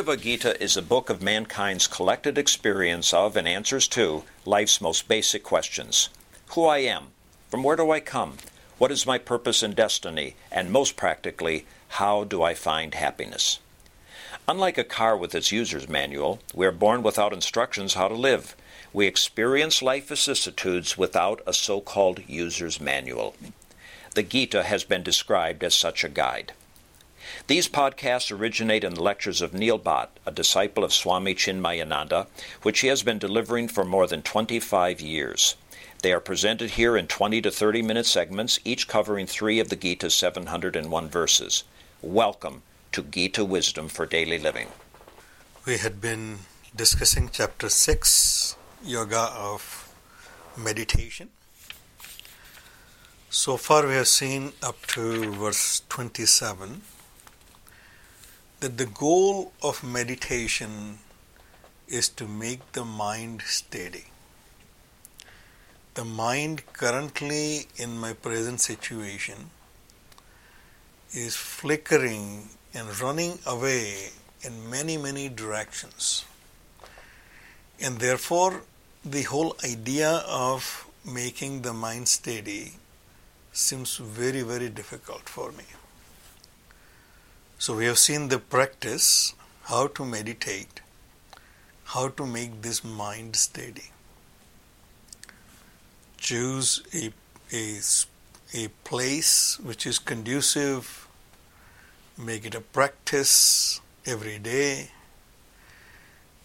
Bhagavad Gita is a book of mankind's collected experience of and answers to life's most basic questions Who I am, from where do I come, what is my purpose and destiny, and most practically, how do I find happiness? Unlike a car with its user's manual, we are born without instructions how to live. We experience life vicissitudes without a so called user's manual. The Gita has been described as such a guide. These podcasts originate in the lectures of Neil Bhatt, a disciple of Swami Chinmayananda, which he has been delivering for more than 25 years. They are presented here in 20 to 30 minute segments, each covering three of the Gita's 701 verses. Welcome to Gita Wisdom for Daily Living. We had been discussing chapter 6, Yoga of Meditation. So far, we have seen up to verse 27 that the goal of meditation is to make the mind steady. The mind currently in my present situation is flickering and running away in many, many directions. And therefore, the whole idea of making the mind steady seems very, very difficult for me. So, we have seen the practice, how to meditate, how to make this mind steady. Choose a, a, a place which is conducive, make it a practice every day.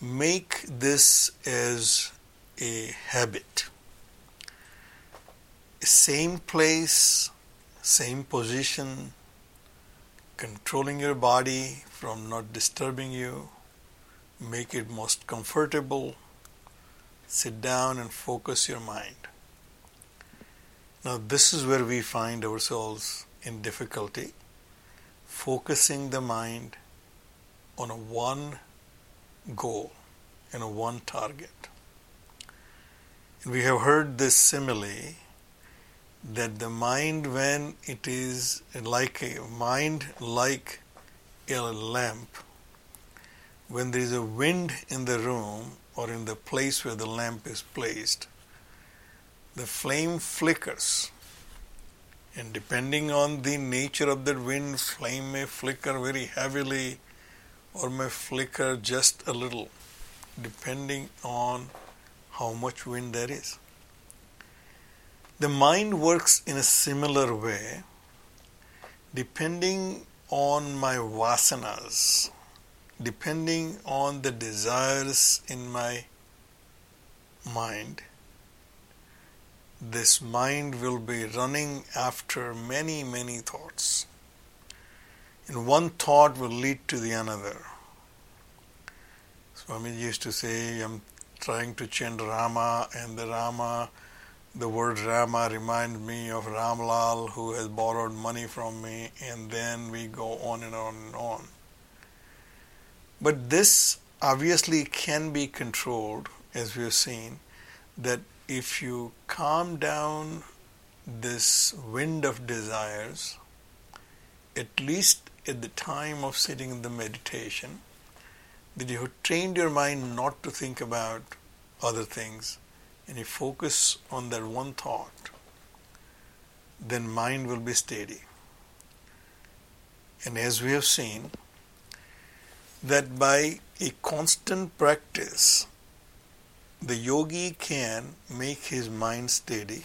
Make this as a habit. Same place, same position, controlling your body from not disturbing you, make it most comfortable. Sit down and focus your mind. Now, this is where we find ourselves in difficulty focusing the mind on a one goal and a one target. And we have heard this simile that the mind, when it is like a mind like a lamp, when there is a wind in the room or in the place where the lamp is placed, the flame flickers. And depending on the nature of that wind, flame may flicker very heavily or may flicker just a little, depending on how much wind there is. The mind works in a similar way, depending on my vasanas, depending on the desires in my mind this mind will be running after many, many thoughts. And one thought will lead to the another. Swami used to say, I'm trying to chant Rama, and the Rama, the word Rama reminds me of Ramlal who has borrowed money from me, and then we go on and on and on. But this obviously can be controlled, as we have seen, that if you calm down this wind of desires, at least at the time of sitting in the meditation, that you have trained your mind not to think about other things and you focus on that one thought, then mind will be steady. And as we have seen, that by a constant practice, the yogi can make his mind steady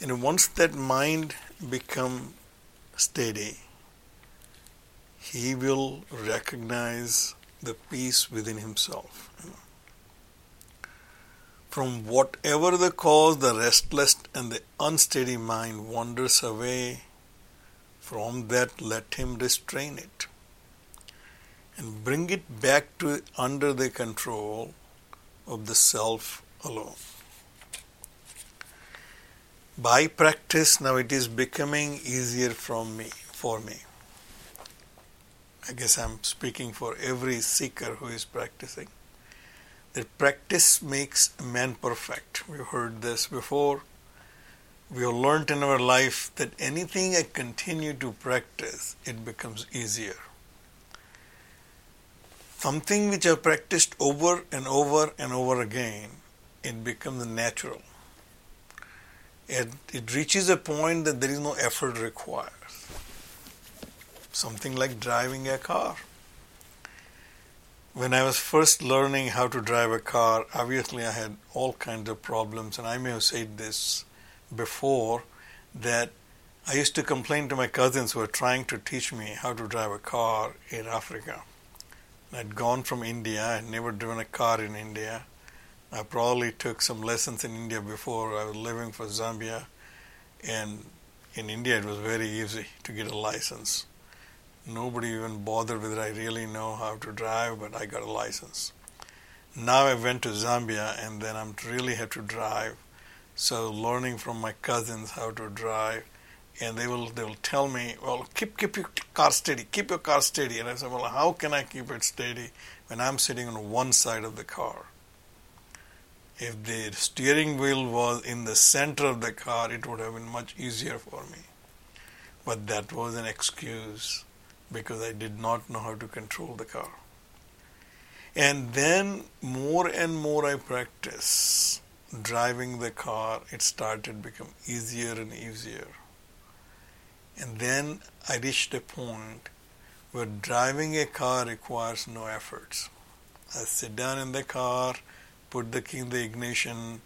and once that mind become steady he will recognize the peace within himself from whatever the cause the restless and the unsteady mind wanders away from that let him restrain it and bring it back to under the control of the self alone. By practice, now it is becoming easier from me, for me. I guess I'm speaking for every seeker who is practicing, that practice makes man perfect. We've heard this before. We have learned in our life that anything I continue to practice, it becomes easier. Something which I've practiced over and over and over again, it becomes natural. It, it reaches a point that there is no effort required something like driving a car. When I was first learning how to drive a car, obviously I had all kinds of problems, and I may have said this before that I used to complain to my cousins who were trying to teach me how to drive a car in Africa. I'd gone from India, I'd never driven a car in India. I probably took some lessons in India before I was living for Zambia, and in India it was very easy to get a license. Nobody even bothered whether I really know how to drive, but I got a license. Now I went to Zambia and then I'm really have to drive. So learning from my cousins how to drive, and they will they will tell me, well, keep keep your car steady, keep your car steady. And I said, well, how can I keep it steady when I'm sitting on one side of the car? If the steering wheel was in the center of the car, it would have been much easier for me. But that was an excuse because I did not know how to control the car. And then more and more I practice driving the car, it started become easier and easier. And then I reached a point where driving a car requires no efforts. I sit down in the car, put the key in the ignition,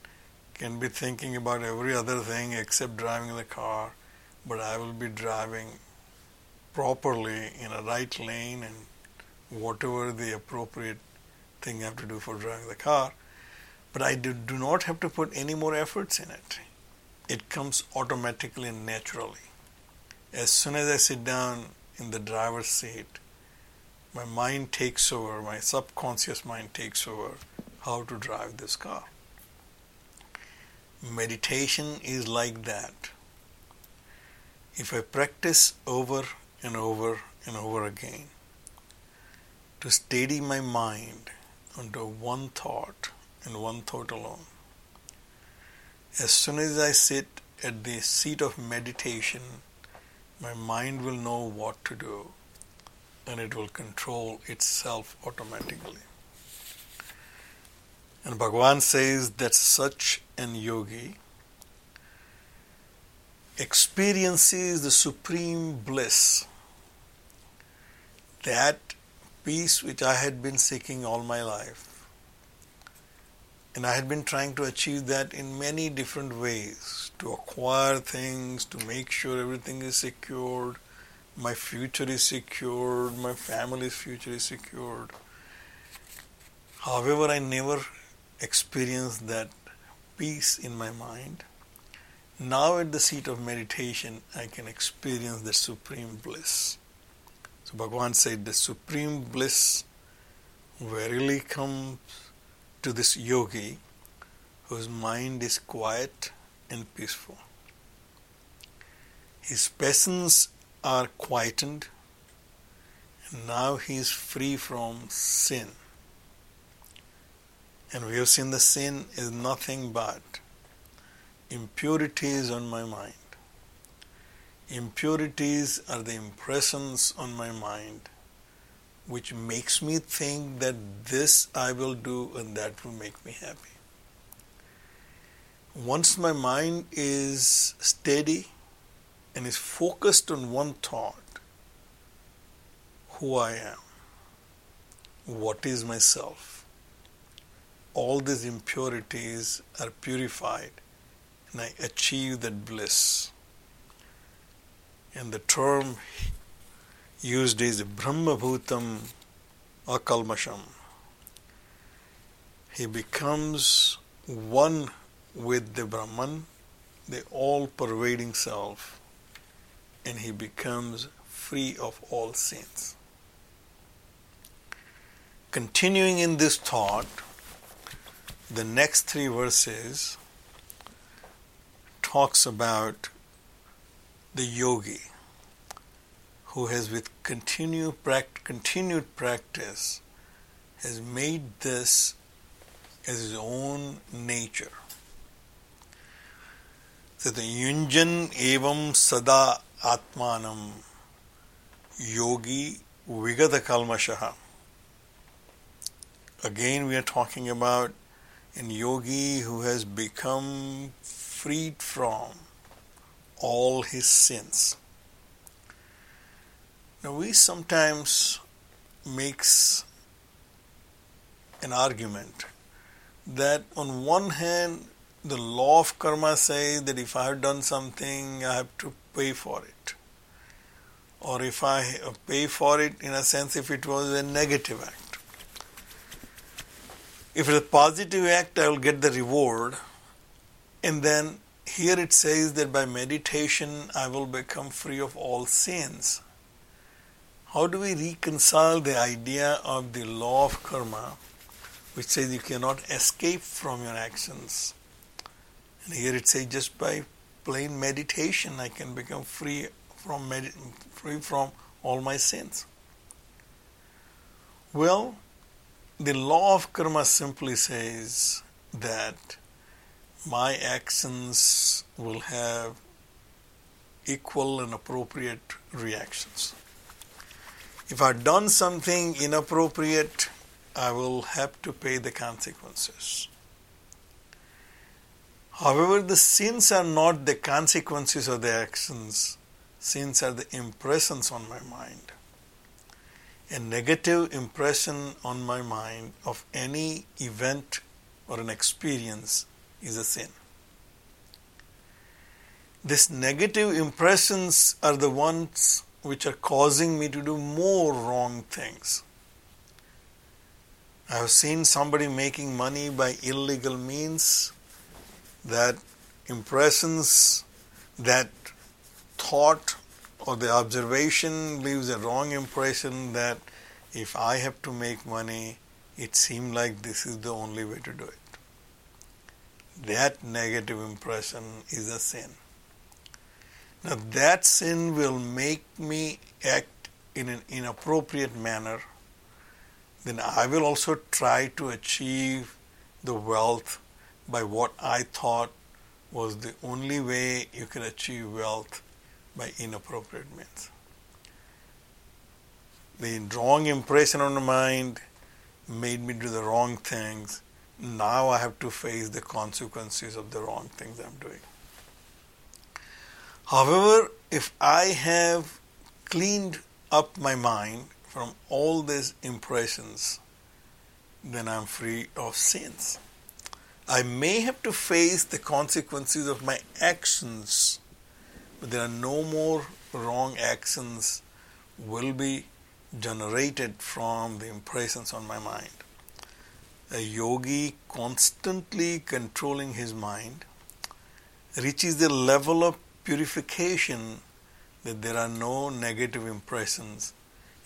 can be thinking about every other thing except driving the car, but I will be driving properly in a right lane and whatever the appropriate thing I have to do for driving the car. But I do, do not have to put any more efforts in it. It comes automatically and naturally. As soon as I sit down in the driver's seat, my mind takes over, my subconscious mind takes over how to drive this car. Meditation is like that. If I practice over and over and over again to steady my mind onto one thought and one thought alone. As soon as I sit at the seat of meditation, my mind will know what to do and it will control itself automatically. And Bhagavan says that such an yogi experiences the supreme bliss, that peace which I had been seeking all my life. And I had been trying to achieve that in many different ways to acquire things, to make sure everything is secured, my future is secured, my family's future is secured. However, I never experienced that peace in my mind. Now, at the seat of meditation, I can experience the supreme bliss. So, Bhagavan said, The supreme bliss verily comes to this yogi whose mind is quiet and peaceful. His passions are quietened, and now he is free from sin. And we have seen the sin is nothing but impurities on my mind. Impurities are the impressions on my mind which makes me think that this I will do and that will make me happy. Once my mind is steady and is focused on one thought, who I am, what is myself, all these impurities are purified and I achieve that bliss. And the term used is Brahma Bhutam Akalmasham. He becomes one with the Brahman, the all pervading self, and he becomes free of all sins. Continuing in this thought, the next three verses talks about the yogi who has with continue, continued practice has made this as his own nature. So the yunjan evam sada atmanam yogi vigata kalmashaha. Again, we are talking about an yogi who has become freed from all his sins. Now, we sometimes makes an argument that on one hand, the law of karma says that if I have done something, I have to pay for it. Or if I pay for it, in a sense, if it was a negative act. If it's a positive act, I will get the reward. And then here it says that by meditation I will become free of all sins. How do we reconcile the idea of the law of karma, which says you cannot escape from your actions? And here it says just by plain meditation I can become free from med- free from all my sins. Well, the law of karma simply says that my actions will have equal and appropriate reactions. If I've done something inappropriate, I will have to pay the consequences. However, the sins are not the consequences of the actions, sins are the impressions on my mind a negative impression on my mind of any event or an experience is a sin. These negative impressions are the ones which are causing me to do more wrong things. I have seen somebody making money by illegal means. That impressions, that thought or the observation leaves a wrong impression that if I have to make money, it seems like this is the only way to do it. That negative impression is a sin. Now, that sin will make me act in an inappropriate manner. Then I will also try to achieve the wealth by what I thought was the only way you can achieve wealth by inappropriate means. The wrong impression on the mind made me do the wrong things. Now I have to face the consequences of the wrong things I'm doing. However, if I have cleaned up my mind from all these impressions, then I'm free of sins. I may have to face the consequences of my actions but there are no more wrong actions will be generated from the impressions on my mind. A yogi constantly controlling his mind reaches the level of purification that there are no negative impressions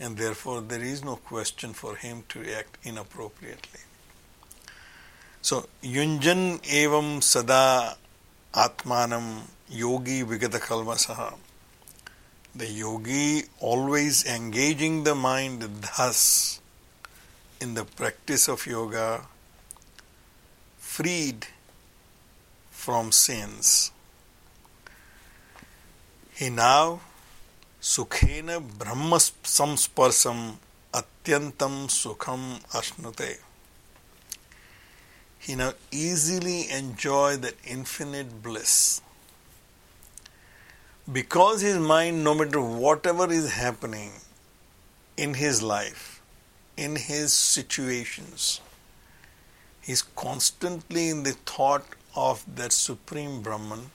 and therefore there is no question for him to act inappropriately. So, yunjan evam sada atmanam yogi vigata kalmasaha. The yogi always engaging the mind thus in the practice of yoga, freed from sins. He now sukhena brahma samsparsam atyantam sukham ashnute. He now easily enjoy that infinite bliss because his mind, no matter whatever is happening in his life, in his situations, he's constantly in the thought of that Supreme Brahman,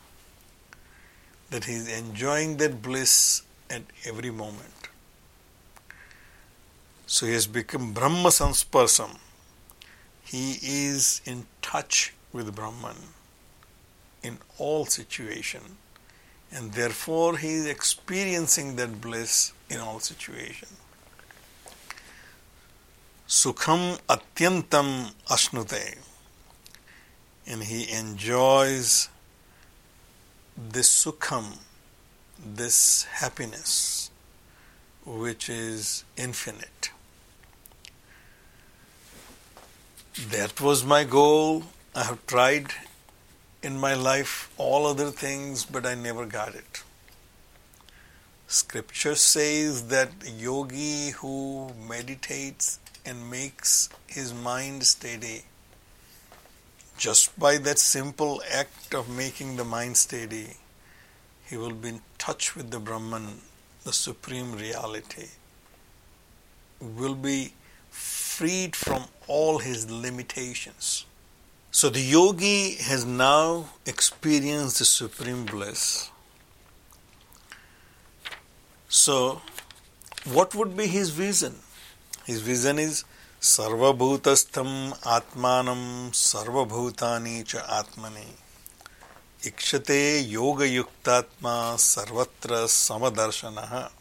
that he's enjoying that bliss at every moment. So he has become Brahma Sansparsam. He is in touch with Brahman in all situations and therefore he is experiencing that bliss in all situations. Sukham atyantam ashnute, and he enjoys this sukham, this happiness, which is infinite. That was my goal. I have tried in my life all other things, but I never got it. Scripture says that yogi who meditates and makes his mind steady, just by that simple act of making the mind steady, he will be in touch with the Brahman, the supreme reality, will be freed from all his limitations. So the yogi has now experienced the supreme bliss so, what would be his vision? His vision is Sarvabhutastham Atmanam Sarvabhutani cha Atmani Ikshate Yoga Yuktatma Sarvatra Samadarshanaha.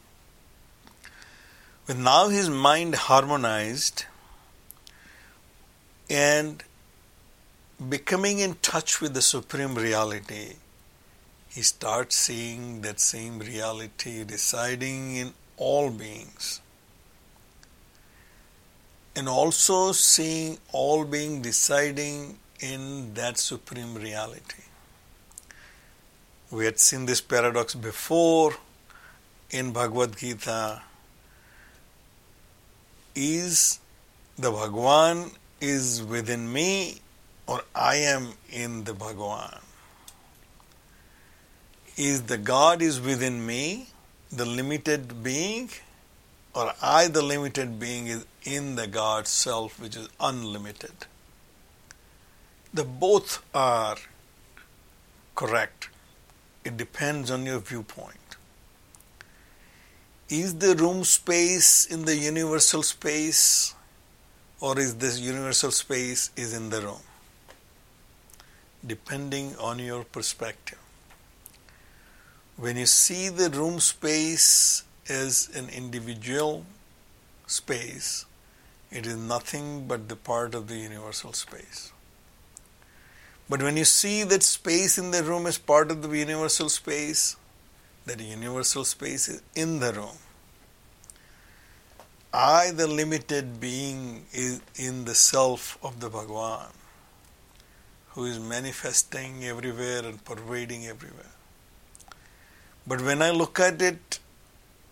With now his mind harmonized and becoming in touch with the Supreme Reality, he starts seeing that same reality residing in all beings. And also seeing all being deciding in that supreme reality. We had seen this paradox before in Bhagavad Gita. Is the Bhagwan is within me or I am in the Bhagwan? is the God is within me, the limited being, or I, the limited being, is in the God self, which is unlimited. The both are correct. It depends on your viewpoint. Is the room space in the universal space, or is this universal space is in the room? Depending on your perspective. When you see the room space as an individual space, it is nothing but the part of the universal space. But when you see that space in the room is part of the universal space, that universal space is in the room. I, the limited being, is in the self of the Bhagwan, who is manifesting everywhere and pervading everywhere. But when I look at it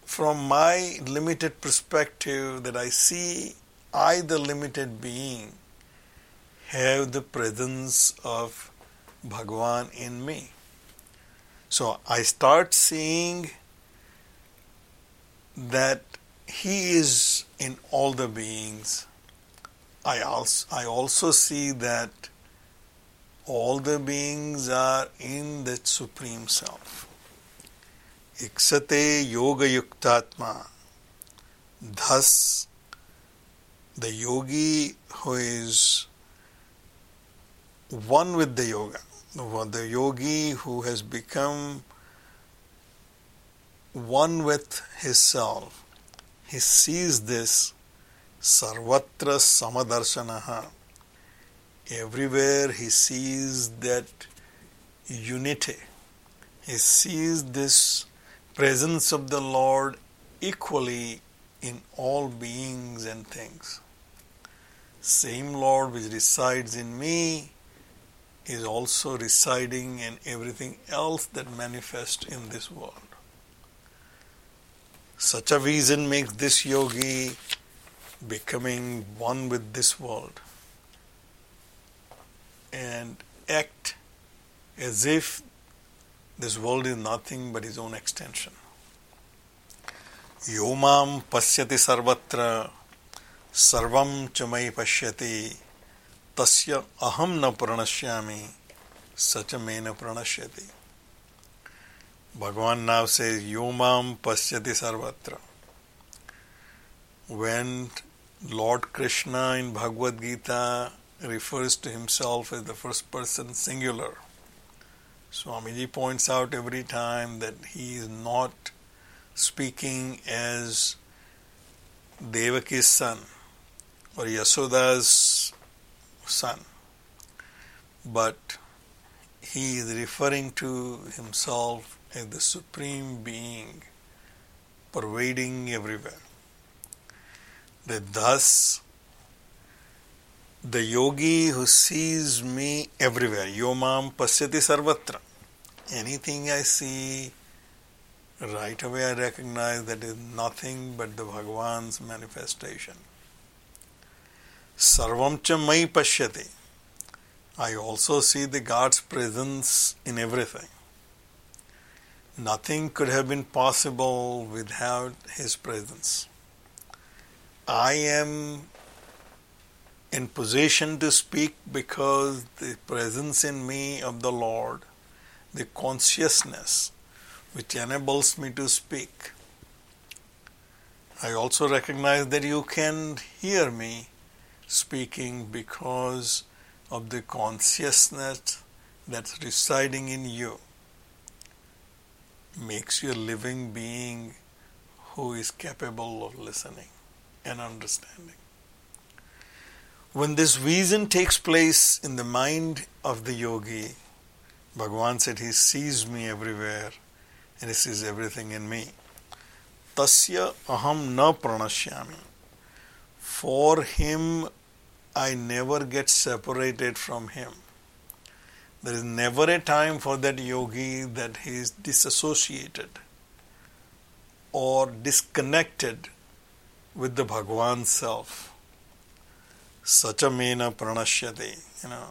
from my limited perspective, that I see I, the limited being, have the presence of Bhagwan in me. So I start seeing that He is in all the beings. I also, I also see that all the beings are in that Supreme Self. Iksate Yoga Yuktatma. Thus, the yogi who is one with the yoga, the yogi who has become one with his self, he sees this sarvatra samadarshanaha. Everywhere he sees that unity. He sees this presence of the Lord equally in all beings and things. Same Lord which resides in me is also residing in everything else that manifests in this world. Such a vision makes this yogi becoming one with this world and act as if this world is nothing but his own extension. Yomam pasyati sarvatra sarvam chamai pashyati tasya aham na pranashyami sachamena pranashyati. Bhagavan now says Yomam pasyati sarvatra. When Lord Krishna in Bhagavad Gita refers to himself as the first person singular, Swamiji points out every time that he is not speaking as Devaki's son or Yasoda's son, but he is referring to himself as the Supreme Being, pervading everywhere. That thus the yogi who sees me everywhere, yomam pasyati sarvatra, anything I see, right away I recognize that is nothing but the Bhagavan's manifestation. Sarvam cha mai pashyati. I also see the God's presence in everything. Nothing could have been possible without His presence. I am in position to speak because the presence in me of the Lord, the consciousness which enables me to speak. I also recognize that you can hear me speaking because of the consciousness that's residing in you makes you a living being who is capable of listening and understanding. When this vision takes place in the mind of the yogi, Bhagavan said he sees me everywhere and he sees everything in me. Tasya aham na pranashyami. For him, I never get separated from him. There is never a time for that yogi that he is disassociated or disconnected with the Bhagwan self. Sachamena pranashyate, you know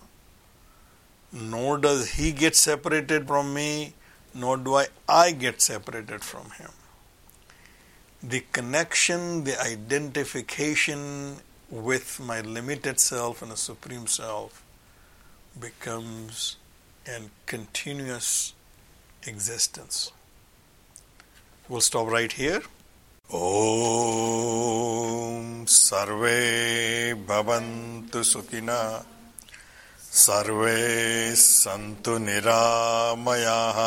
Nor does he get separated from me, nor do I, I get separated from him. The connection, the identification with my limited self and a supreme self becomes and continuous existence. We'll stop right here. ॐ सर्वे भवन्तु सुखिनः सर्वे सन्तु निरामयाः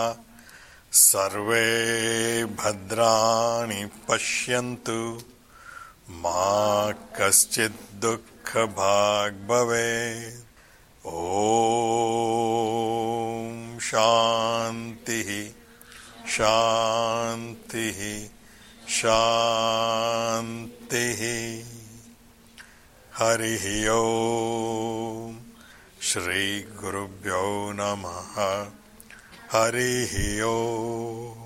सर्वे भद्राणि पश्यन्तु। मा कश्चित् दुःखभाग् भवेत्। ॐ शान्तिः शान्तिः शान्तिः। हरिः ॐ श्रीगुरुभ्यो नमः। हरिः ॐ